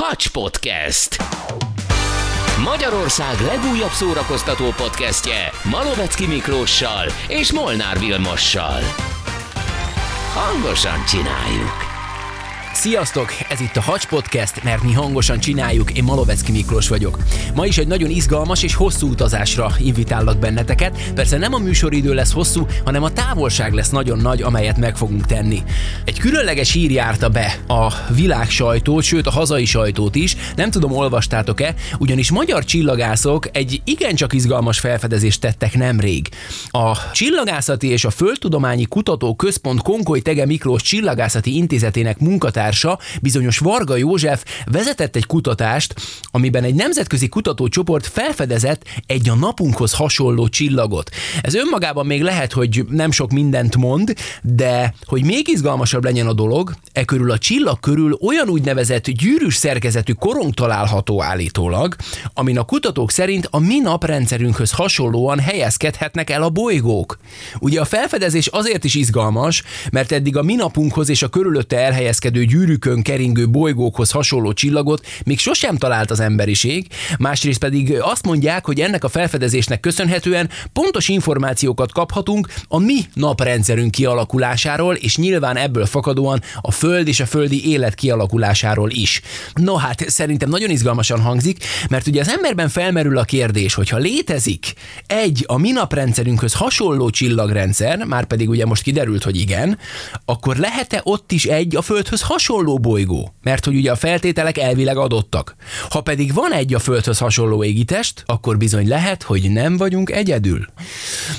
Hacs Podcast. Magyarország legújabb szórakoztató podcastje Malovecki Miklóssal és Molnár Vilmossal. Hangosan csináljuk! Sziasztok! Ez itt a Hacs Podcast, mert mi hangosan csináljuk, én Malovecki Miklós vagyok. Ma is egy nagyon izgalmas és hosszú utazásra invitállak benneteket. Persze nem a műsoridő lesz hosszú, hanem a távolság lesz nagyon nagy, amelyet meg fogunk tenni. Egy különleges hír járta be a világ sajtót, sőt a hazai sajtót is. Nem tudom, olvastátok-e, ugyanis magyar csillagászok egy igencsak izgalmas felfedezést tettek nemrég. A Csillagászati és a Földtudományi Kutató Központ Konkoly Tege Miklós Csillagászati Intézetének munkatársa munkatársa, bizonyos Varga József vezetett egy kutatást, amiben egy nemzetközi kutatócsoport felfedezett egy a napunkhoz hasonló csillagot. Ez önmagában még lehet, hogy nem sok mindent mond, de hogy még izgalmasabb legyen a dolog, e körül a csillag körül olyan úgynevezett gyűrűs szerkezetű korong található állítólag, amin a kutatók szerint a mi naprendszerünkhöz hasonlóan helyezkedhetnek el a bolygók. Ugye a felfedezés azért is izgalmas, mert eddig a mi napunkhoz és a körülötte elhelyezkedő gyűrűkön keringő bolygókhoz hasonló csillagot még sosem talált az emberiség, másrészt pedig azt mondják, hogy ennek a felfedezésnek köszönhetően pontos információkat kaphatunk a mi naprendszerünk kialakulásáról, és nyilván ebből fakadóan a Föld és a földi élet kialakulásáról is. No hát szerintem nagyon izgalmasan hangzik, mert ugye az emberben felmerül a kérdés, hogy ha létezik egy a mi naprendszerünkhöz hasonló csillagrendszer, már pedig ugye most kiderült, hogy igen, akkor lehet-e ott is egy a Földhöz hasonló hasonló bolygó, mert hogy ugye a feltételek elvileg adottak. Ha pedig van egy a Földhöz hasonló égitest, akkor bizony lehet, hogy nem vagyunk egyedül.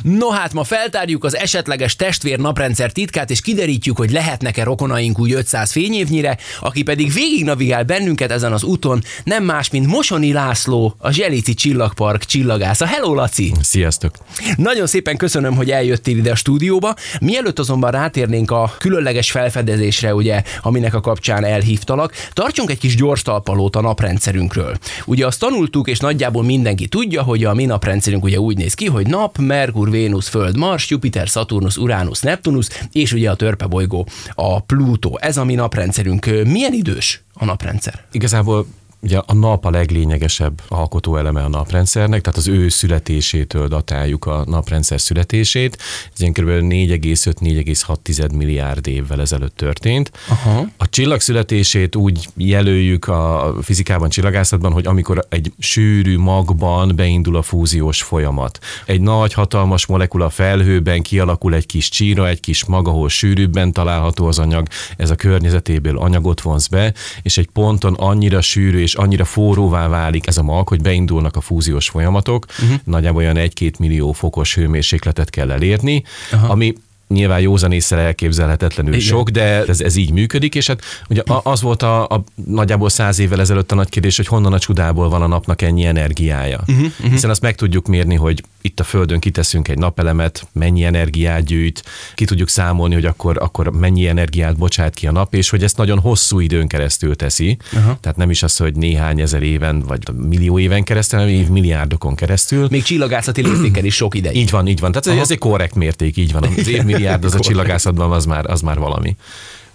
No hát ma feltárjuk az esetleges testvér naprendszer titkát, és kiderítjük, hogy lehetnek-e rokonaink úgy 500 fényévnyire, aki pedig végig navigál bennünket ezen az úton, nem más, mint Mosoni László, a Zselici Csillagpark csillagásza. Hello, Laci! Sziasztok! Nagyon szépen köszönöm, hogy eljöttél ide a stúdióba. Mielőtt azonban rátérnénk a különleges felfedezésre, ugye, aminek ennek a kapcsán elhívtalak. Tartsunk egy kis gyors talpalót a naprendszerünkről. Ugye azt tanultuk, és nagyjából mindenki tudja, hogy a mi naprendszerünk ugye úgy néz ki, hogy nap, Merkur, Vénusz, Föld, Mars, Jupiter, Saturnus, Uranus, Neptunus, és ugye a törpebolygó, a Plutó. Ez a mi naprendszerünk. Milyen idős a naprendszer? Igazából Ugye a nap a leglényegesebb alkotóeleme a naprendszernek, tehát az ő születésétől datáljuk a naprendszer születését. Ez ilyen kb. 4,5-4,6 milliárd évvel ezelőtt történt. Aha. A csillag születését úgy jelöljük a fizikában, csillagászatban, hogy amikor egy sűrű magban beindul a fúziós folyamat. Egy nagy, hatalmas molekula felhőben kialakul egy kis csíra, egy kis mag, ahol sűrűbben található az anyag, ez a környezetéből anyagot vonz be, és egy ponton annyira sűrű és annyira forróvá válik ez a mag, hogy beindulnak a fúziós folyamatok, uh-huh. nagyjából olyan 1-2 millió fokos hőmérsékletet kell elérni, Aha. ami nyilván józanésszel elképzelhetetlenül Igen. sok, de ez, ez így működik, és hát ugye az volt a, a nagyjából száz évvel ezelőtt a nagy kérdés, hogy honnan a csudából van a napnak ennyi energiája. Uh-huh, uh-huh. Hiszen azt meg tudjuk mérni, hogy itt a Földön kiteszünk egy napelemet, mennyi energiát gyűjt, ki tudjuk számolni, hogy akkor, akkor mennyi energiát bocsát ki a nap, és hogy ezt nagyon hosszú időn keresztül teszi. Uh-huh. Tehát nem is az, hogy néhány ezer éven, vagy millió éven keresztül, hanem milliárdokon keresztül. Még csillagászati léptéken is sok ideig. Így van, így van. Tehát uh-huh. ez egy korrekt mérték, így van. Az évmilliárd az a csillagászatban az már, az már valami.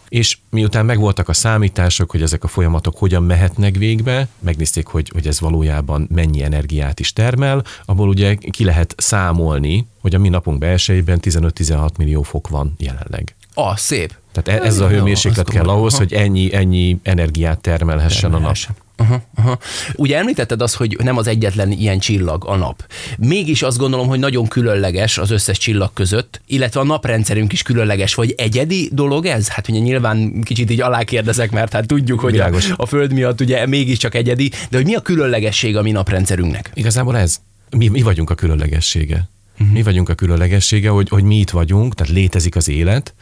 És miután megvoltak a számítások, hogy ezek a folyamatok hogyan mehetnek végbe, megnézték, hogy, hogy ez valójában mennyi energiát is termel, abból ugye ki lehet számolni, hogy a mi napunk belsejében 15-16 millió fok van jelenleg. Ah, szép. Tehát e- ez a hőmérséklet kell ahhoz, hogy ennyi, ennyi energiát termelhessen a nap. Aha, aha. Ugye említetted azt, hogy nem az egyetlen ilyen csillag a nap. Mégis azt gondolom, hogy nagyon különleges az összes csillag között, illetve a naprendszerünk is különleges, vagy egyedi dolog ez? Hát ugye nyilván kicsit így alákérdezek, mert hát tudjuk, hogy a, a Föld miatt ugye mégiscsak egyedi, de hogy mi a különlegesség a mi naprendszerünknek? Igazából ez. Mi, mi vagyunk a különlegessége. Uh-huh. Mi vagyunk a különlegessége, hogy, hogy mi itt vagyunk, tehát létezik az élet,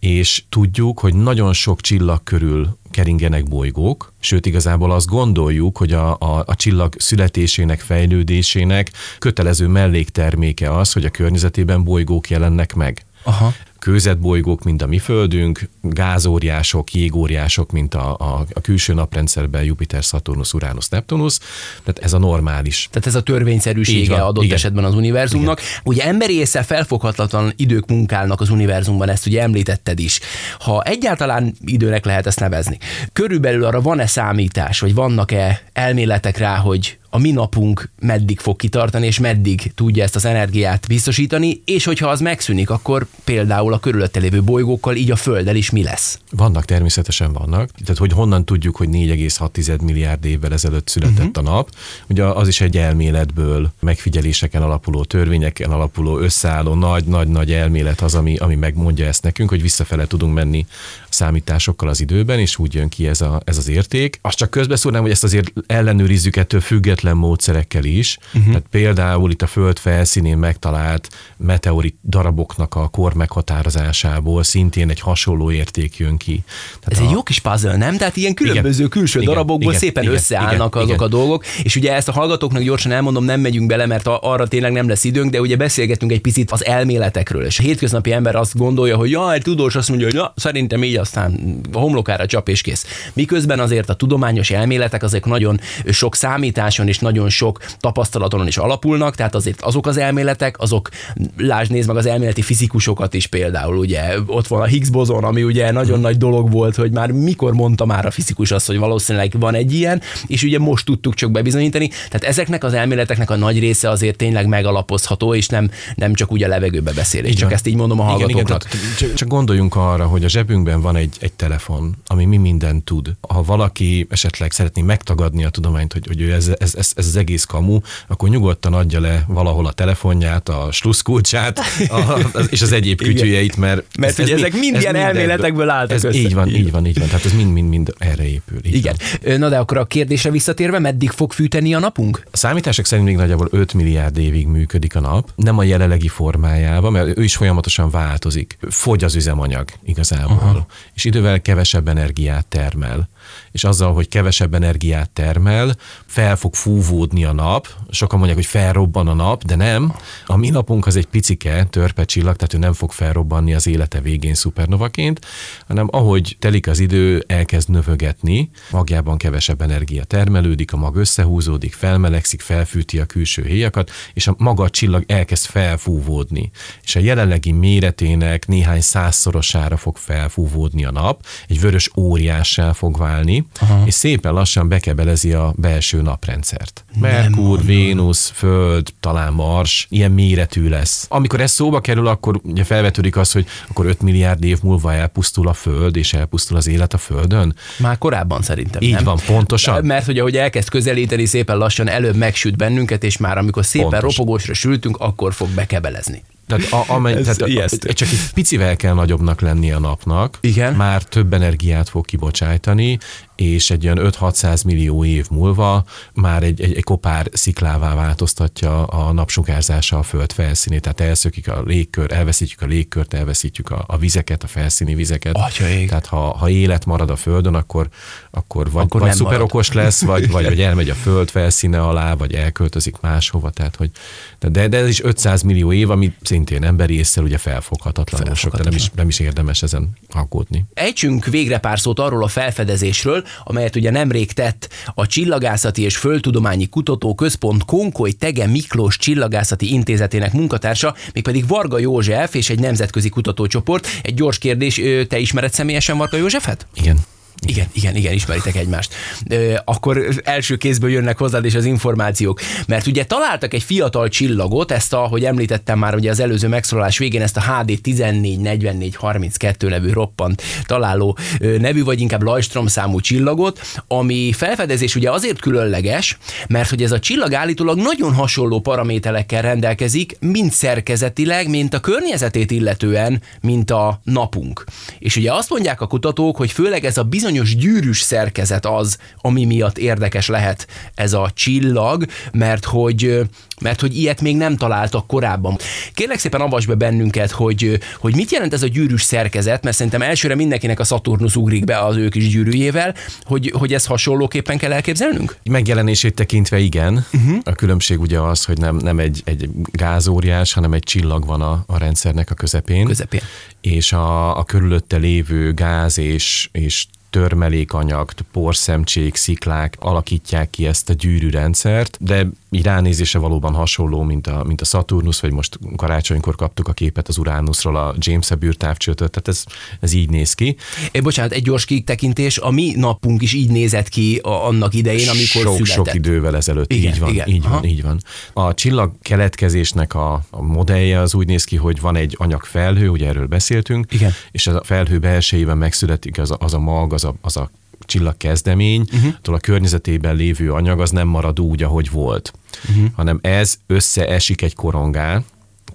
és tudjuk, hogy nagyon sok csillag körül keringenek bolygók, sőt igazából azt gondoljuk, hogy a, a, a csillag születésének, fejlődésének kötelező mellékterméke az, hogy a környezetében bolygók jelennek meg. Aha kőzetbolygók, mint a mi Földünk, gázóriások, jégóriások, mint a, a, a külső naprendszerben Jupiter, Saturnus, Uranus, Neptunus. Tehát ez a normális. Tehát ez a törvényszerűsége van, adott igen. esetben az univerzumnak. Igen. Ugye emberi észre felfoghatatlan idők munkálnak az univerzumban, ezt ugye említetted is. Ha egyáltalán időnek lehet ezt nevezni, körülbelül arra van-e számítás, vagy vannak-e elméletek rá, hogy a mi napunk meddig fog kitartani, és meddig tudja ezt az energiát biztosítani, és hogyha az megszűnik, akkor például a körülötte lévő bolygókkal, így a Földdel is mi lesz? Vannak, természetesen vannak. Tehát, hogy honnan tudjuk, hogy 4,6 milliárd évvel ezelőtt született uh-huh. a nap. Ugye az is egy elméletből, megfigyeléseken alapuló, törvényeken alapuló, összeálló nagy-nagy-nagy elmélet az, ami, ami megmondja ezt nekünk, hogy visszafele tudunk menni számításokkal az időben, és úgy jön ki ez, a, ez az érték. Azt csak közbeszúrnám, hogy ezt azért ellenőrizzük ettől független módszerekkel is. Uh-huh. Tehát például itt a Föld felszínén megtalált meteorit daraboknak a kor meghatározásából szintén egy hasonló érték jön ki. Tehát ez a... egy jó kis puzzle, nem? Tehát ilyen különböző igen, külső igen, darabokból igen, szépen igen, összeállnak igen, azok igen. a dolgok, és ugye ezt a hallgatóknak gyorsan elmondom, nem megyünk bele, mert arra tényleg nem lesz időnk, de ugye beszélgetünk egy picit az elméletekről, és a hétköznapi ember azt gondolja, hogy jaj, tudós azt mondja, hogy na, szerintem így aztán homlokára csap és kész. Miközben azért a tudományos elméletek azok nagyon sok számításon és nagyon sok tapasztalaton is alapulnak, tehát azért azok az elméletek, azok, lásd, nézd meg az elméleti fizikusokat is például, ugye ott van a Higgs bozon, ami ugye nagyon nagy dolog volt, hogy már mikor mondta már a fizikus azt, hogy valószínűleg van egy ilyen, és ugye most tudtuk csak bebizonyítani. Tehát ezeknek az elméleteknek a nagy része azért tényleg megalapozható, és nem, nem csak úgy a levegőbe beszélés. Csak ezt így mondom a hallgatóknak. Igen, igen, csak, csak gondoljunk arra, hogy a zsebünkben van egy, egy telefon, ami mi mindent tud. Ha valaki esetleg szeretné megtagadni a tudományt, hogy, hogy ez, ez, ez, ez az egész kamu, akkor nyugodtan adja le valahol a telefonját, a sluszkulcsát, a, és az egyéb kütyüjeit, mert... Mert ez, ugye ez ezek mind ilyen elméletekből álltak ez össze. Így van, így van, így van. Tehát ez mind-mind-mind erre épül. Igen. Van. Na de akkor a kérdésre visszatérve, meddig fog fűteni a napunk? A számítások szerint még nagyjából 5 milliárd évig működik a nap, nem a jelenlegi formájában, mert ő is folyamatosan változik. Fogy az üzemanyag igazából. Aha és idővel kevesebb energiát termel és azzal, hogy kevesebb energiát termel, fel fog fúvódni a nap. Sokan mondják, hogy felrobban a nap, de nem. A mi napunk az egy picike, törpe csillag, tehát ő nem fog felrobbanni az élete végén szupernovaként, hanem ahogy telik az idő, elkezd növögetni, magjában kevesebb energia termelődik, a mag összehúzódik, felmelegszik, felfűti a külső héjakat, és a maga a csillag elkezd felfúvódni. És a jelenlegi méretének néhány százszorosára fog felfúvódni a nap, egy vörös óriássá fog válni, Aha. és szépen lassan bekebelezi a belső naprendszert. Merkur, Vénusz, Föld, talán Mars, ilyen méretű lesz. Amikor ez szóba kerül, akkor ugye felvetődik az, hogy akkor 5 milliárd év múlva elpusztul a Föld, és elpusztul az élet a Földön. Már korábban szerintem. Így nem? van, pontosan. Mert hogy ahogy elkezd közelíteni, szépen lassan előbb megsüt bennünket, és már amikor szépen Pontos. ropogósra sültünk, akkor fog bekebelezni. Tehát, a, amely, tehát a, csak egy picivel kell nagyobbnak lenni a napnak. Igen. Már több energiát fog kibocsájtani, és egy olyan 5-600 millió év múlva már egy, egy, egy kopár sziklává változtatja a napsugárzása a föld felszínét, tehát elszökik a légkör, elveszítjük a légkört, elveszítjük a, a vizeket, a felszíni vizeket. Atyaik. Tehát ha, ha élet marad a földön, akkor, akkor vagy, akkor vagy szuperokos lesz, vagy, vagy, vagy elmegy a föld felszíne alá, vagy elköltözik máshova. Tehát, hogy, de, de ez is 500 millió év, ami szintén emberi észre ugye felfoghatatlan, sok, de nem is, nem is érdemes ezen aggódni. Ejtsünk végre pár szót arról a felfedezésről, amelyet ugye nemrég tett a Csillagászati és Földtudományi Kutatóközpont Konkoly Tege Miklós Csillagászati Intézetének munkatársa, mégpedig Varga József és egy nemzetközi kutatócsoport. Egy gyors kérdés, te ismered személyesen Varga Józsefet? Igen. Igen, igen, igen, ismeritek egymást. Ö, akkor első kézből jönnek hozzád is az információk. Mert ugye találtak egy fiatal csillagot, ezt a, hogy említettem már ugye az előző megszólalás végén, ezt a HD 144432 nevű roppant találó nevű, vagy inkább Lajstrom számú csillagot, ami felfedezés ugye azért különleges, mert hogy ez a csillag állítólag nagyon hasonló paramételekkel rendelkezik, mind szerkezetileg, mint a környezetét illetően, mint a napunk. És ugye azt mondják a kutatók, hogy főleg ez a bizonyos bizonyos gyűrűs szerkezet az, ami miatt érdekes lehet ez a csillag, mert hogy mert hogy ilyet még nem találtak korábban. Kérlek szépen avasd be bennünket, hogy, hogy mit jelent ez a gyűrűs szerkezet, mert szerintem elsőre mindenkinek a Saturnus ugrik be az ő kis gyűrűjével, hogy, hogy ez hasonlóképpen kell elképzelnünk? Megjelenését tekintve igen. Uh-huh. A különbség ugye az, hogy nem, nem egy, egy gázóriás, hanem egy csillag van a, a rendszernek a közepén. Közepén. És a, a körülötte lévő gáz és, és törmelékanyag, porszemcsék, sziklák alakítják ki ezt a gyűrűrendszert, de így ránézése valóban hasonló, mint a, mint a Saturnus, vagy most karácsonykor kaptuk a képet az Uránuszról, a James Webb űrtávcsőtől, tehát ez, ez így néz ki. É, bocsánat, egy gyors kitekintés, a mi napunk is így nézett ki a, annak idején, amikor sok, született. Sok idővel ezelőtt, Igen, így van, igen, így aha. van, így van. A csillag keletkezésnek a, a modellje az úgy néz ki, hogy van egy anyagfelhő, ugye erről beszéltünk, Igen. és ez a felhő belsejében megszületik az a, az a mag, az a, az a csillag kezdemény, uh-huh. a környezetében lévő anyag az nem marad úgy, ahogy volt, uh-huh. hanem ez összeesik egy korongál,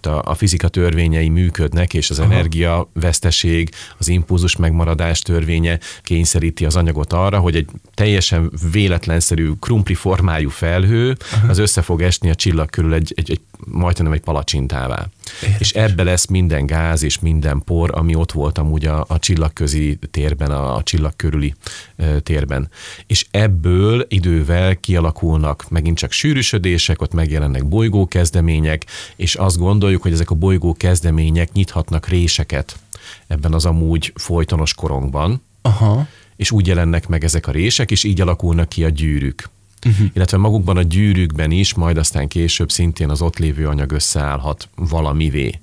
a, a fizika törvényei működnek, és az Aha. energia veszteség, az impulzus megmaradás törvénye kényszeríti az anyagot arra, hogy egy teljesen véletlenszerű krumpli formájú felhő, Aha. az össze fog esni a csillag körül egy, egy, egy majdnem egy palacsintává. Érdekes. És ebbe lesz minden gáz és minden por, ami ott volt amúgy a, a csillagközi térben, a, a csillag körüli e, térben. És ebből idővel kialakulnak megint csak sűrűsödések, ott megjelennek bolygó kezdemények, és azt gondoljuk, hogy ezek a bolygó kezdemények nyithatnak réseket ebben az amúgy folytonos korongban, Aha. és úgy jelennek meg ezek a rések, és így alakulnak ki a gyűrűk uh-huh. illetve magukban a gyűrűkben is, majd aztán később szintén az ott lévő anyag összeállhat valamivé.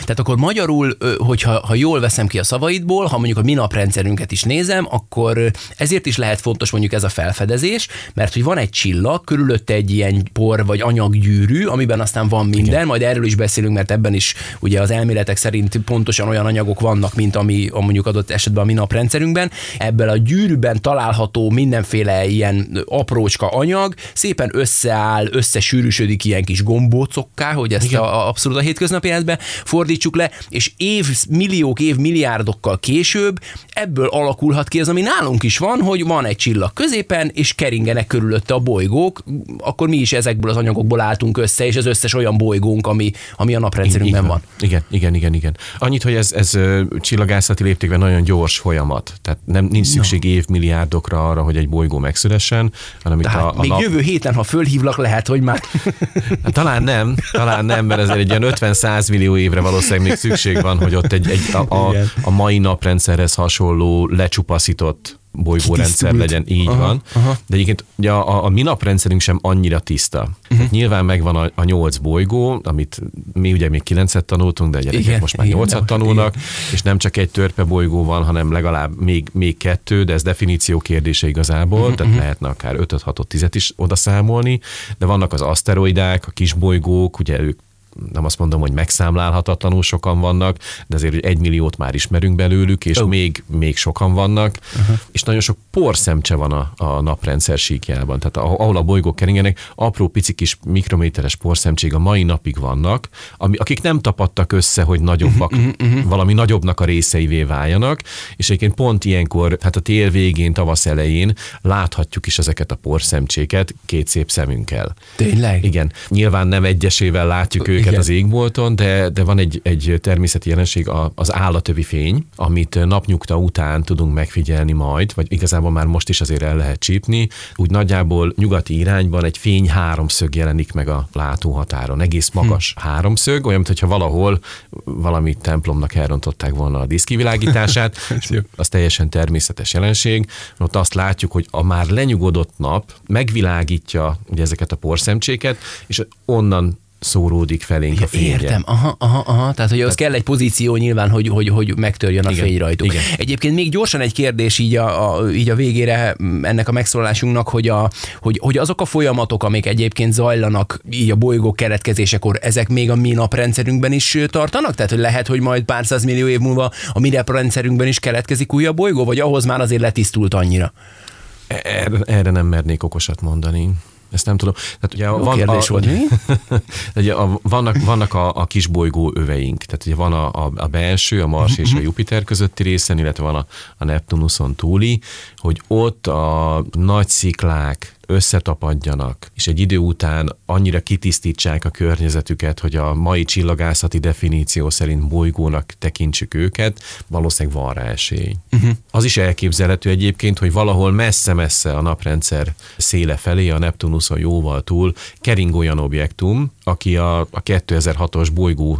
Tehát akkor magyarul, hogyha ha jól veszem ki a szavaidból, ha mondjuk a mi naprendszerünket is nézem, akkor ezért is lehet fontos mondjuk ez a felfedezés, mert hogy van egy csillag, körülötte egy ilyen por vagy anyaggyűrű, amiben aztán van minden, Igen. majd erről is beszélünk, mert ebben is ugye az elméletek szerint pontosan olyan anyagok vannak, mint ami a mondjuk adott esetben a mi naprendszerünkben. Ebből a gyűrűben található mindenféle ilyen aprócska anyag szépen összeáll, összesűrűsödik ilyen kis gombócokká, hogy ezt a, a, abszolút a hétköznapi életben fordítsuk le, és év, milliók, év milliárdokkal később ebből alakulhat ki az, ami nálunk is van, hogy van egy csillag középen, és keringenek körülötte a bolygók, akkor mi is ezekből az anyagokból álltunk össze, és az összes olyan bolygónk, ami, ami a naprendszerünkben van. Igen, igen, igen, igen. Annyit, hogy ez, ez csillagászati léptékben nagyon gyors folyamat. Tehát nem, nincs szükség no. évmilliárdokra arra, hogy egy bolygó megszülessen, hanem Tehát itt a, a még nap... jövő héten, ha fölhívlak, lehet, hogy már... Hát, talán nem, talán nem, mert ezért egy ilyen 50-100 millió évre valószínűleg még szükség van, hogy ott egy, egy a, a, a mai naprendszerhez hasonló lecsupaszított bolygórendszer legyen, így aha, van. Aha. De egyébként ugye a, a mi naprendszerünk sem annyira tiszta. Uh-huh. Nyilván megvan a, a nyolc bolygó, amit mi ugye még kilencet tanultunk, de gyerekek igen, most már nyolcat tanulnak, igen. és nem csak egy törpe bolygó van, hanem legalább még, még kettő, de ez definíció kérdése igazából, uh-huh. tehát lehetne akár 5 6 10 is oda számolni, de vannak az aszteroidák, a kisbolygók, ugye ők nem azt mondom, hogy megszámlálhatatlanul sokan vannak, de azért egy milliót már ismerünk belőlük, és oh. még, még sokan vannak, uh-huh. és nagyon sok porszemcse van a, a naprendszer síkjában. Tehát ahol a bolygók keringenek, apró pici kis mikrométeres porszemcsék a mai napig vannak, ami, akik nem tapadtak össze, hogy nagyobbak, uh-huh, uh-huh. valami nagyobbnak a részeivé váljanak, és egyébként pont ilyenkor, hát a tél végén, tavasz elején láthatjuk is ezeket a porszemcséket két szép szemünkkel. Tényleg? Igen. Nyilván nem egyesével látjuk őket, őket Igen. az égbolton, de, de van egy, egy természeti jelenség, az állatövi fény, amit napnyugta után tudunk megfigyelni majd, vagy igazából már most is azért el lehet csípni. Úgy nagyjából nyugati irányban egy fény háromszög jelenik meg a látóhatáron. Egész magas hm. háromszög, olyan, mintha valahol valami templomnak elrontották volna a diszkivilágítását. az teljesen természetes jelenség. Ott azt látjuk, hogy a már lenyugodott nap megvilágítja ugye ezeket a porszemcséket, és onnan szóródik felénk a fénye. Értem, aha, aha, aha. tehát hogy az kell egy pozíció nyilván, hogy, hogy, hogy megtörjön a Igen, fény rajtuk. igen. Egyébként még gyorsan egy kérdés így a, a, így a végére ennek a megszólalásunknak, hogy, a, hogy, hogy azok a folyamatok, amik egyébként zajlanak így a bolygók keletkezésekor, ezek még a mi naprendszerünkben is tartanak? Tehát, hogy lehet, hogy majd pár millió év múlva a mi naprendszerünkben is keletkezik újabb bolygó, vagy ahhoz már azért letisztult annyira? Erre, erre nem mernék okosat mondani. Ezt nem tudom. Tehát ugye Jó van kérdés a, volt, mi? ugye a, vannak, vannak a, a kis bolygó öveink, tehát ugye van a, a, a belső, a Mars és a Jupiter közötti részen, illetve van a, a Neptunuson túli, hogy ott a nagy sziklák összetapadjanak, és egy idő után annyira kitisztítsák a környezetüket, hogy a mai csillagászati definíció szerint bolygónak tekintsük őket, valószínűleg van rá esély. Uh-huh. Az is elképzelhető egyébként, hogy valahol messze-messze a naprendszer széle felé, a Neptunuson jóval túl kering olyan objektum, aki a, a 2006-os bolygó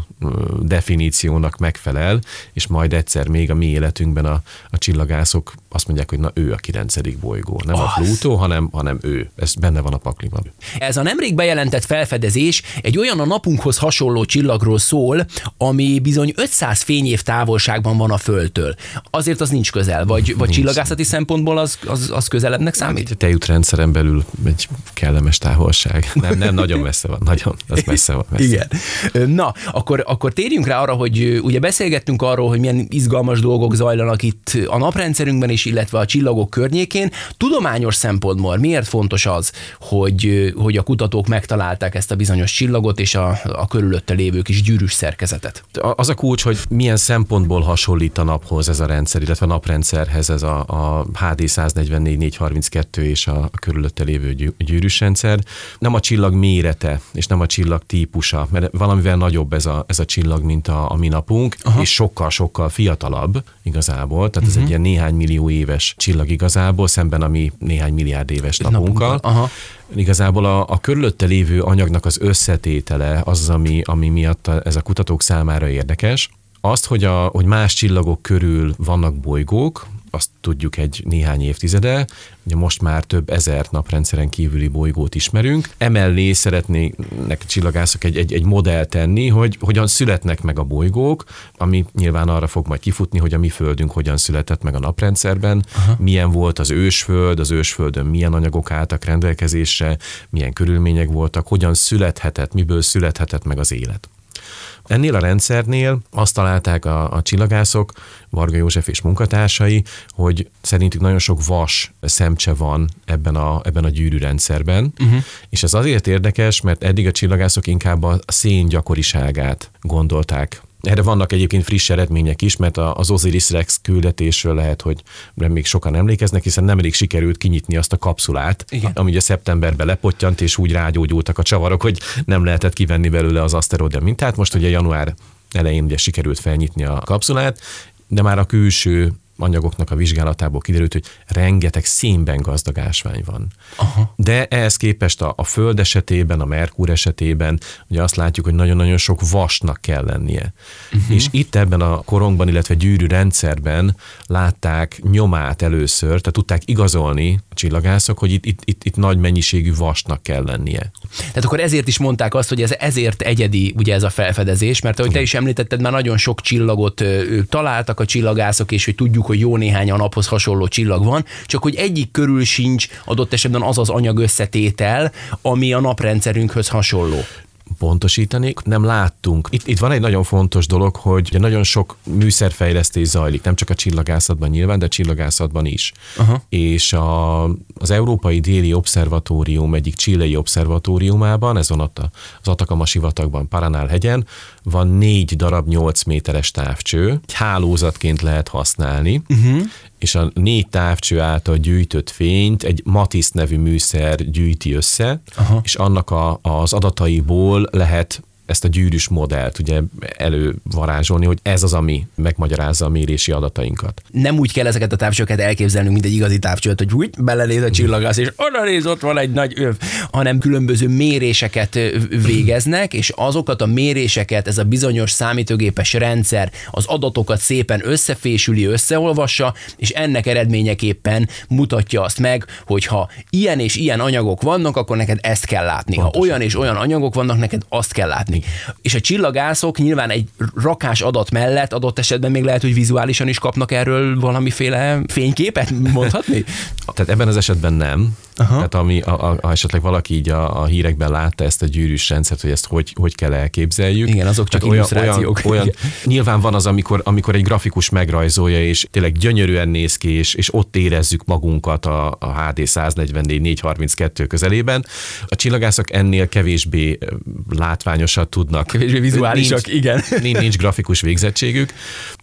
definíciónak megfelel, és majd egyszer még a mi életünkben a, a csillagászok azt mondják, hogy na ő a kilencedik bolygó. Nem az. a Plutó, hanem, hanem ő. Ez benne van a pakliban. Ez a nemrég bejelentett felfedezés egy olyan a napunkhoz hasonló csillagról szól, ami bizony 500 fényév távolságban van a Földtől. Azért az nincs közel, vagy, vagy csillagászati szempontból az, az, az közelebbnek számít? Egy tejútrendszeren belül egy kellemes távolság. Nem, nem, nagyon messze van, nagyon, az messze van. Messze. Igen. Na, akkor, akkor térjünk rá arra, hogy ugye beszélgettünk arról, hogy milyen izgalmas dolgok zajlanak itt a naprendszerünkben is, illetve a csillagok környékén. Tudományos szempontból miért fontos az, hogy, hogy a kutatók megtalálták ezt a bizonyos csillagot és a, a körülötte lévő kis gyűrűs szerkezetet? Az a kulcs, hogy milyen szempontból hasonlít a naphoz ez a rendszer, illetve a naprendszerhez ez a, a HD 144 432 és a, a körülötte lévő gyűrűs rendszer. Nem a csillag mérete, és nem a csillag típusa, mert valamivel nagyobb ez a, ez a csillag, mint a, a mi napunk, Aha. és sokkal-sokkal fiatalabb igazából, tehát uh-huh. ez egy mhm. ilyen néhány millió éves csillag igazából, szemben a mi néhány milliárd éves napunkkal. Aha. Igazából a, a körülötte lévő anyagnak az összetétele az, ami, ami miatt a, ez a kutatók számára érdekes. Azt, hogy, a, hogy más csillagok körül vannak bolygók, azt tudjuk egy néhány évtizede, ugye most már több ezer naprendszeren kívüli bolygót ismerünk. Emellé szeretnének csillagászok egy, egy, egy modell tenni, hogy hogyan születnek meg a bolygók, ami nyilván arra fog majd kifutni, hogy a mi földünk hogyan született meg a naprendszerben, Aha. milyen volt az ősföld, az ősföldön milyen anyagok álltak rendelkezésre, milyen körülmények voltak, hogyan születhetett, miből születhetett meg az élet. Ennél a rendszernél azt találták a, a csillagászok, Varga József és munkatársai, hogy szerintük nagyon sok vas szemcse van ebben a, ebben a gyűrűrendszerben, uh-huh. és ez azért érdekes, mert eddig a csillagászok inkább a szén gyakoriságát gondolták erre vannak egyébként friss eredmények is, mert az Osiris Rex küldetésről lehet, hogy még sokan emlékeznek, hiszen nemrég sikerült kinyitni azt a kapszulát, Igen. ami ugye szeptemberben lepottyant, és úgy rágyógyultak a csavarok, hogy nem lehetett kivenni belőle az aszteroida mintát. Most ugye január elején ugye sikerült felnyitni a kapszulát, de már a külső anyagoknak a vizsgálatából kiderült, hogy rengeteg szénben gazdag ásvány van. Aha. De ehhez képest a, a Föld esetében, a Merkur esetében, ugye azt látjuk, hogy nagyon-nagyon sok vasnak kell lennie. Uh-huh. És itt ebben a korongban, illetve gyűrű rendszerben látták nyomát először, tehát tudták igazolni a csillagászok, hogy itt, itt, itt, itt nagy mennyiségű vasnak kell lennie. Tehát akkor ezért is mondták azt, hogy ez ezért egyedi ugye ez a felfedezés, mert ahogy te is említetted, már nagyon sok csillagot találtak a csillagászok, és hogy tudjuk, hogy jó néhány a naphoz hasonló csillag van, csak hogy egyik körül sincs adott esetben az az anyag összetétel, ami a naprendszerünkhöz hasonló pontosítanék, nem láttunk. Itt, itt van egy nagyon fontos dolog, hogy nagyon sok műszerfejlesztés zajlik, nem csak a csillagászatban nyilván, de a csillagászatban is. Aha. És a, az Európai Déli Obszervatórium egyik csillai obszervatóriumában, ez van ott az Atakama sivatagban, Paranál hegyen, van négy darab 8 méteres távcső, hálózatként lehet használni, uh-huh és a négy távcső által gyűjtött fényt egy Matisse nevű műszer gyűjti össze, Aha. és annak a, az adataiból lehet ezt a gyűrűs modellt ugye elővarázsolni, hogy ez az, ami megmagyarázza a mérési adatainkat. Nem úgy kell ezeket a távcsőket elképzelnünk, mint egy igazi távcsőt, hogy úgy belenéz a csillagász, és oda néz, ott van egy nagy öv, hanem különböző méréseket végeznek, és azokat a méréseket ez a bizonyos számítógépes rendszer az adatokat szépen összefésüli, összeolvassa, és ennek eredményeképpen mutatja azt meg, hogy ha ilyen és ilyen anyagok vannak, akkor neked ezt kell látni. Pontosan. Ha olyan és olyan anyagok vannak, neked azt kell látni. És a csillagászok nyilván egy rakás adat mellett adott esetben még lehet, hogy vizuálisan is kapnak erről valamiféle fényképet, mondhatni? Tehát ebben az esetben nem. Aha. Tehát ami, a, a, a, esetleg valaki így a, a hírekben látta ezt a gyűrűs rendszert, hogy ezt hogy, hogy kell elképzeljük. Igen, azok csak olyan, olyan, olyan, Nyilván van az, amikor, amikor egy grafikus megrajzolja, és tényleg gyönyörűen néz ki, és, és ott érezzük magunkat a, a HD 144 432 közelében. A csillagászok ennél kevésbé látványosat tudnak. Kevésbé vizuálisak, nincs, igen. Nincs, nincs grafikus végzettségük.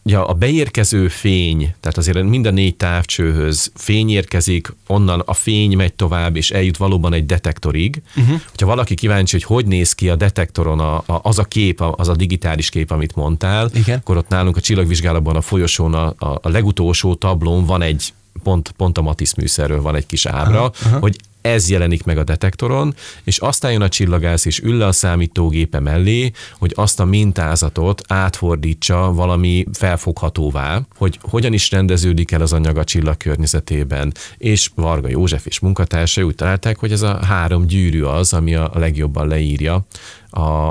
Ja, a beérkező fény, tehát azért mind a négy távcsőhöz fény érkezik, onnan a fény megy tovább, és eljut valóban egy detektorig. Uh-huh. Hogyha valaki kíváncsi, hogy hogy néz ki a detektoron a, a, az a kép, az a digitális kép, amit mondtál, Igen. akkor ott nálunk a csillagvizsgálatban a folyosón a, a, a legutolsó tablón van egy pont, pont a Matisz műszerről van egy kis ábra, aha, aha. hogy ez jelenik meg a detektoron, és aztán jön a csillagász, és ül le a számítógépe mellé, hogy azt a mintázatot átfordítsa valami felfoghatóvá, hogy hogyan is rendeződik el az anyag a csillag környezetében. És Varga József és munkatársai úgy találták, hogy ez a három gyűrű az, ami a legjobban leírja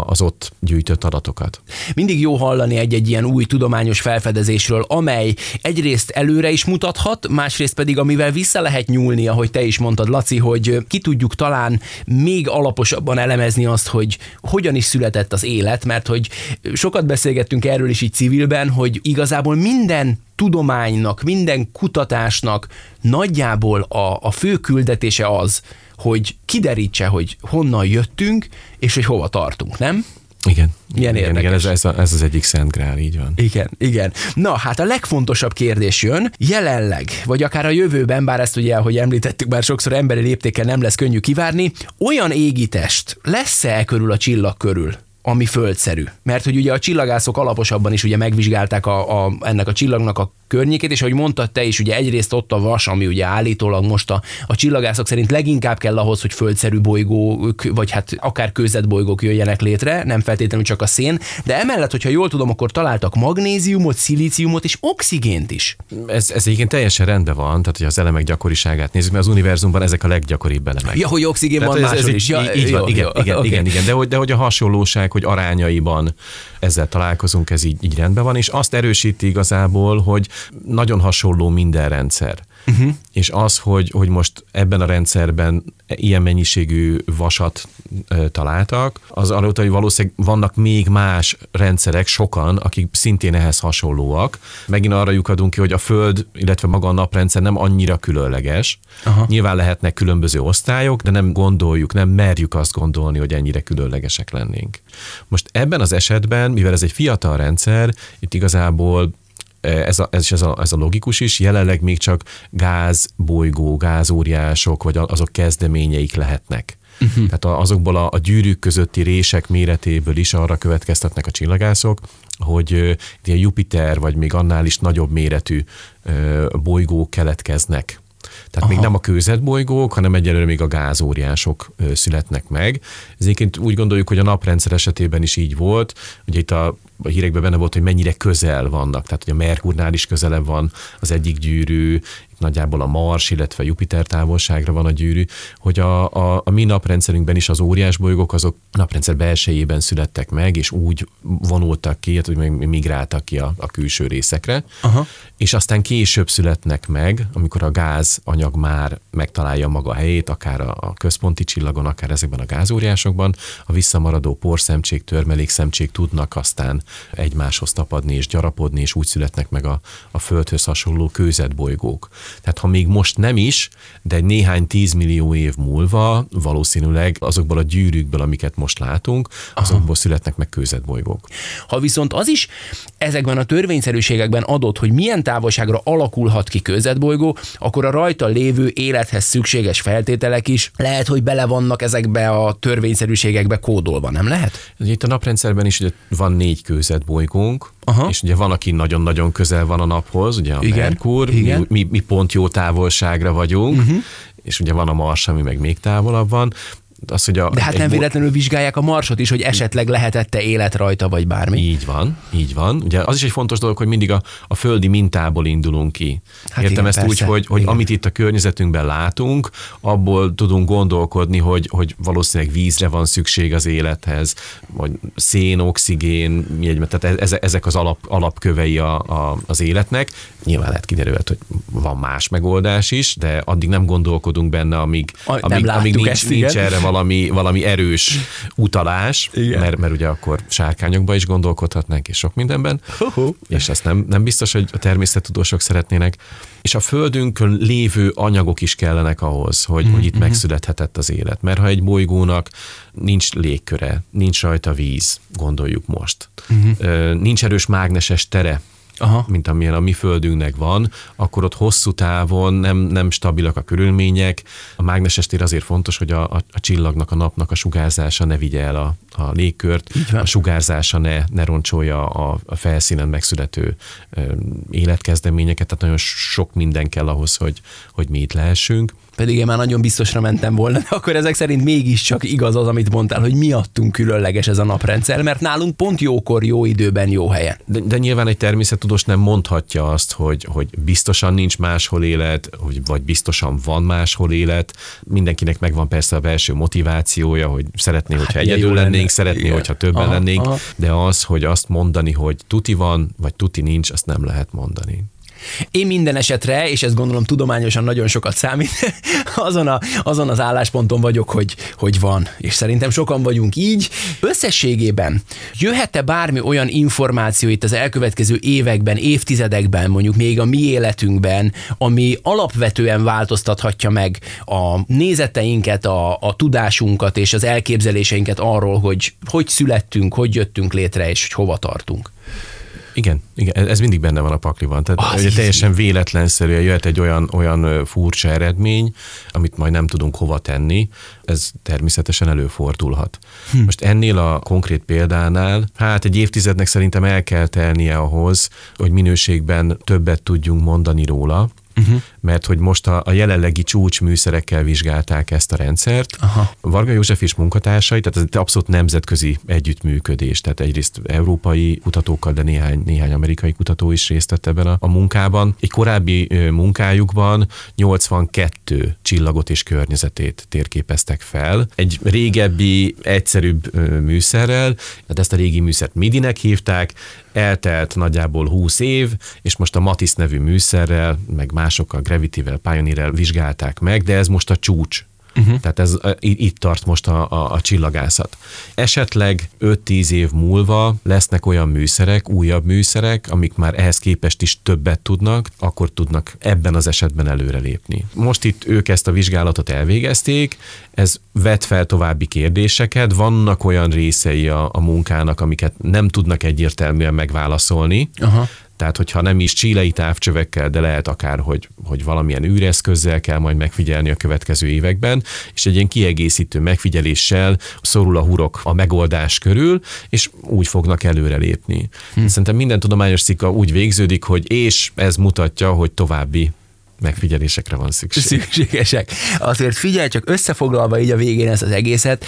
az ott gyűjtött adatokat. Mindig jó hallani egy-egy ilyen új tudományos felfedezésről, amely egyrészt előre is mutathat, másrészt pedig amivel vissza lehet nyúlni, ahogy te is mondtad, Laci, hogy ki tudjuk talán még alaposabban elemezni azt, hogy hogyan is született az élet, mert hogy sokat beszélgettünk erről is így civilben, hogy igazából minden tudománynak, minden kutatásnak nagyjából a, a fő küldetése az, hogy kiderítse, hogy honnan jöttünk, és hogy hova tartunk, nem? Igen. Milyen igen, érdekes. Igen, ez, ez, ez az egyik szent grál, így van. Igen, igen. Na, hát a legfontosabb kérdés jön, jelenleg, vagy akár a jövőben, bár ezt ugye, ahogy említettük, bár sokszor emberi léptékkel nem lesz könnyű kivárni, olyan égitest lesz-e körül a csillag körül, ami földszerű. Mert hogy ugye a csillagászok alaposabban is ugye megvizsgálták a, a, ennek a csillagnak a környékét, és ahogy mondtad te is, ugye egyrészt ott a vas, ami ugye állítólag most a, a csillagászok szerint leginkább kell ahhoz, hogy földszerű bolygók, vagy hát akár bolygók jöjjenek létre, nem feltétlenül csak a szén, de emellett, hogyha jól tudom, akkor találtak magnéziumot, szilíciumot és oxigént is. Ez, ez egyébként teljesen rendben van, tehát hogy az elemek gyakoriságát nézzük, mert az univerzumban ezek a leggyakoribb elemek. Ja, hogy oxigén tehát van ez, máshol ez is. Ja, így, jó, van, igen, jó, igen, okay. igen, igen, de hogy, de hogy a hasonlóság, hogy arányaiban ezzel találkozunk, ez így, így rendben van, és azt erősíti igazából, hogy nagyon hasonló minden rendszer. Uh-huh. És az, hogy, hogy most ebben a rendszerben ilyen mennyiségű vasat e, találtak, az arra, hogy valószínűleg vannak még más rendszerek, sokan, akik szintén ehhez hasonlóak. Megint arra lyukadunk ki, hogy a Föld, illetve maga a naprendszer nem annyira különleges. Aha. Nyilván lehetnek különböző osztályok, de nem gondoljuk, nem merjük azt gondolni, hogy ennyire különlegesek lennénk. Most ebben az esetben, mivel ez egy fiatal rendszer, itt igazából ez a, ez, ez, a, ez a logikus is, jelenleg még csak gázbolygó, gázóriások, vagy azok kezdeményeik lehetnek. Uh-huh. Tehát azokból a, a gyűrűk közötti rések méretéből is arra következtetnek a csillagászok, hogy ilyen Jupiter, vagy még annál is nagyobb méretű bolygók keletkeznek tehát Aha. még nem a kőzetbolygók, hanem egyelőre még a gázóriások születnek meg. Ez egyébként úgy gondoljuk, hogy a naprendszer esetében is így volt. Ugye itt a a hírekben benne volt, hogy mennyire közel vannak, tehát hogy a Merkurnál is közelebb van az egyik gyűrű, nagyjából a Mars, illetve Jupiter távolságra van a gyűrű, hogy a, a, a mi naprendszerünkben is az óriás bolygók azok naprendszer belsejében születtek meg, és úgy vonultak ki, hát, hogy migráltak ki a, a külső részekre, Aha. és aztán később születnek meg, amikor a gáz anyag már megtalálja maga helyét, akár a, a központi csillagon, akár ezekben a gázóriásokban, a visszamaradó porszemcsék, törmelékszemcsék tudnak aztán egymáshoz tapadni és gyarapodni, és úgy születnek meg a, a Földhöz hasonló kőzetbolygók. Tehát ha még most nem is, de egy néhány tízmillió év múlva valószínűleg azokból a gyűrűkből, amiket most látunk, azokból Aha. születnek meg kőzetbolygók. Ha viszont az is ezekben a törvényszerűségekben adott, hogy milyen távolságra alakulhat ki kőzetbolygó, akkor a rajta lévő élethez szükséges feltételek is lehet, hogy bele vannak ezekbe a törvényszerűségekbe kódolva, nem lehet? Itt a naprendszerben is van négy kőzetbolygónk, Aha. és ugye van, aki nagyon-nagyon közel van a naphoz, ugye a Igen. Merkur, Igen. Mi, mi, mi pont jó távolságra vagyunk, uh-huh. és ugye van a Mars, ami meg még távolabb van, Az, hogy a, De hát nem véletlenül vizsgálják a marsot is, hogy esetleg lehetette élet rajta, vagy bármi. Így van, így van. Ugye az is egy fontos dolog, hogy mindig a, a földi mintából indulunk ki. Hát Értem igen, ezt persze. úgy, hogy, hogy amit itt a környezetünkben látunk, abból tudunk gondolkodni, hogy, hogy valószínűleg vízre van szükség az élethez, vagy szén, oxigén, tehát ezek az alap, alapkövei a, a, az életnek. Nyilván lehet kiderült, hogy van más megoldás is, de addig nem gondolkodunk benne, amíg, amíg, amíg nincs, ezt, nincs erre valami, valami erős utalás, mert, mert ugye akkor sárkányokba is gondolkodhatnánk, és sok mindenben, uh-huh. és ezt nem, nem biztos, hogy a természettudósok szeretnének. És a földünkön lévő anyagok is kellenek ahhoz, hogy, mm-hmm. hogy itt mhm. megszülethetett az élet. Mert ha egy bolygónak nincs légköre, nincs rajta víz, gondoljuk most, mm-hmm. nincs erős mágneses tere, Aha. mint amilyen a mi földünknek van, akkor ott hosszú távon nem, nem stabilak a körülmények. A mágneses tér azért fontos, hogy a, a, a csillagnak, a napnak a sugárzása ne vigye el a, a légkört, a sugárzása ne, ne roncsolja a, a felszínen megszülető ö, életkezdeményeket, tehát nagyon sok minden kell ahhoz, hogy, hogy mi itt lehessünk pedig én már nagyon biztosra mentem volna, de akkor ezek szerint mégiscsak igaz az, amit mondtál, hogy miattunk különleges ez a naprendszer, mert nálunk pont jókor, jó időben, jó helyen. De, de nyilván egy természettudós nem mondhatja azt, hogy, hogy biztosan nincs máshol élet, hogy, vagy biztosan van máshol élet. Mindenkinek megvan persze a belső motivációja, hogy szeretné, hát hogyha egyedül lennénk, lenne. szeretné, Igen. hogyha többen aha, lennénk, aha. de az, hogy azt mondani, hogy tuti van, vagy tuti nincs, azt nem lehet mondani. Én minden esetre, és ezt gondolom tudományosan nagyon sokat számít, azon, a, azon az állásponton vagyok, hogy, hogy van. És szerintem sokan vagyunk így. Összességében jöhet-e bármi olyan információ itt az elkövetkező években, évtizedekben, mondjuk még a mi életünkben, ami alapvetően változtathatja meg a nézeteinket, a, a tudásunkat és az elképzeléseinket arról, hogy hogy születtünk, hogy jöttünk létre és hogy hova tartunk? Igen, igen, ez mindig benne van a pakliban. Tehát az ugye teljesen véletlenszerűen jöhet egy olyan, olyan furcsa eredmény, amit majd nem tudunk hova tenni, ez természetesen előfordulhat. Hm. Most ennél a konkrét példánál, hát egy évtizednek szerintem el kell telnie ahhoz, hogy minőségben többet tudjunk mondani róla, uh-huh. mert hogy most a, a jelenlegi csúcsműszerekkel vizsgálták ezt a rendszert. Aha. Varga József és munkatársai, tehát ez abszolút nemzetközi együttműködés, tehát egyrészt európai kutatókkal, de néhány, néhány amerikai kutató is részt vett ebben a, a munkában. Egy korábbi munkájukban 82 csillagot és környezetét térképeztek fel. Egy régebbi, egyszerűbb műszerrel, tehát ezt a régi műszert MIDI-nek hívták, eltelt nagyjából 20 év, és most a Matis nevű műszerrel, meg másokkal, Gravity-vel, Pioneer-rel vizsgálták meg, de ez most a csúcs Uh-huh. Tehát ez itt tart most a, a, a csillagászat. Esetleg 5-10 év múlva lesznek olyan műszerek, újabb műszerek, amik már ehhez képest is többet tudnak, akkor tudnak ebben az esetben előrelépni. Most itt ők ezt a vizsgálatot elvégezték, ez vet fel további kérdéseket, vannak olyan részei a, a munkának, amiket nem tudnak egyértelműen megválaszolni, Aha. Tehát, hogyha nem is csílei távcsövekkel, de lehet akár, hogy, hogy valamilyen űreszközzel kell majd megfigyelni a következő években, és egy ilyen kiegészítő megfigyeléssel szorul a hurok a megoldás körül, és úgy fognak előrelépni. Hm. Szerintem minden tudományos cikka úgy végződik, hogy és ez mutatja, hogy további megfigyelésekre van szükség. Szükségesek. Azért figyelj, csak összefoglalva így a végén ezt az egészet,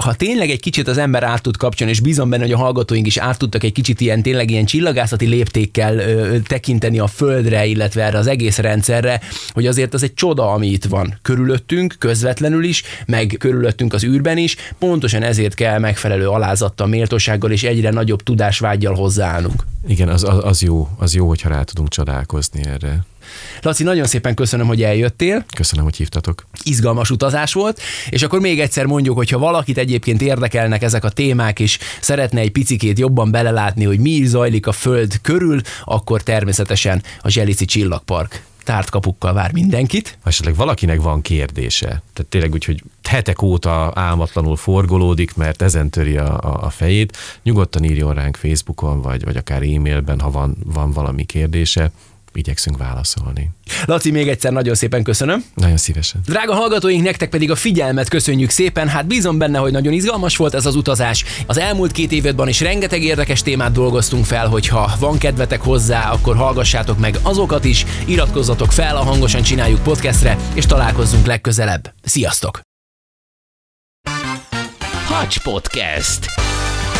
ha tényleg egy kicsit az ember át tud kapcsolni, és bízom benne, hogy a hallgatóink is át tudtak egy kicsit ilyen tényleg ilyen csillagászati léptékkel tekinteni a Földre, illetve erre az egész rendszerre, hogy azért az egy csoda, ami itt van körülöttünk, közvetlenül is, meg körülöttünk az űrben is, pontosan ezért kell megfelelő alázattal, méltósággal és egyre nagyobb tudásvágyjal hozzáállnunk. Igen, az, az, az jó, az jó, hogyha rá tudunk csodálkozni erre. Laci, nagyon szépen köszönöm, hogy eljöttél. Köszönöm, hogy hívtatok. Izgalmas utazás volt, és akkor még egyszer mondjuk, hogy ha valakit egyébként érdekelnek ezek a témák, és szeretne egy picikét jobban belelátni, hogy mi zajlik a Föld körül, akkor természetesen a Zselici Csillagpark tárt kapukkal vár mindenkit. Ha esetleg valakinek van kérdése, tehát tényleg úgy, hogy hetek óta álmatlanul forgolódik, mert ezen töri a, a, a fejét, nyugodtan írjon ránk Facebookon, vagy, vagy akár e-mailben, ha van, van valami kérdése igyekszünk válaszolni. Laci, még egyszer nagyon szépen köszönöm. Nagyon szívesen. Drága hallgatóink, nektek pedig a figyelmet köszönjük szépen. Hát bízom benne, hogy nagyon izgalmas volt ez az utazás. Az elmúlt két évadban is rengeteg érdekes témát dolgoztunk fel, hogyha van kedvetek hozzá, akkor hallgassátok meg azokat is, iratkozzatok fel a Hangosan Csináljuk podcastre, és találkozzunk legközelebb. Sziasztok! Hacs Podcast.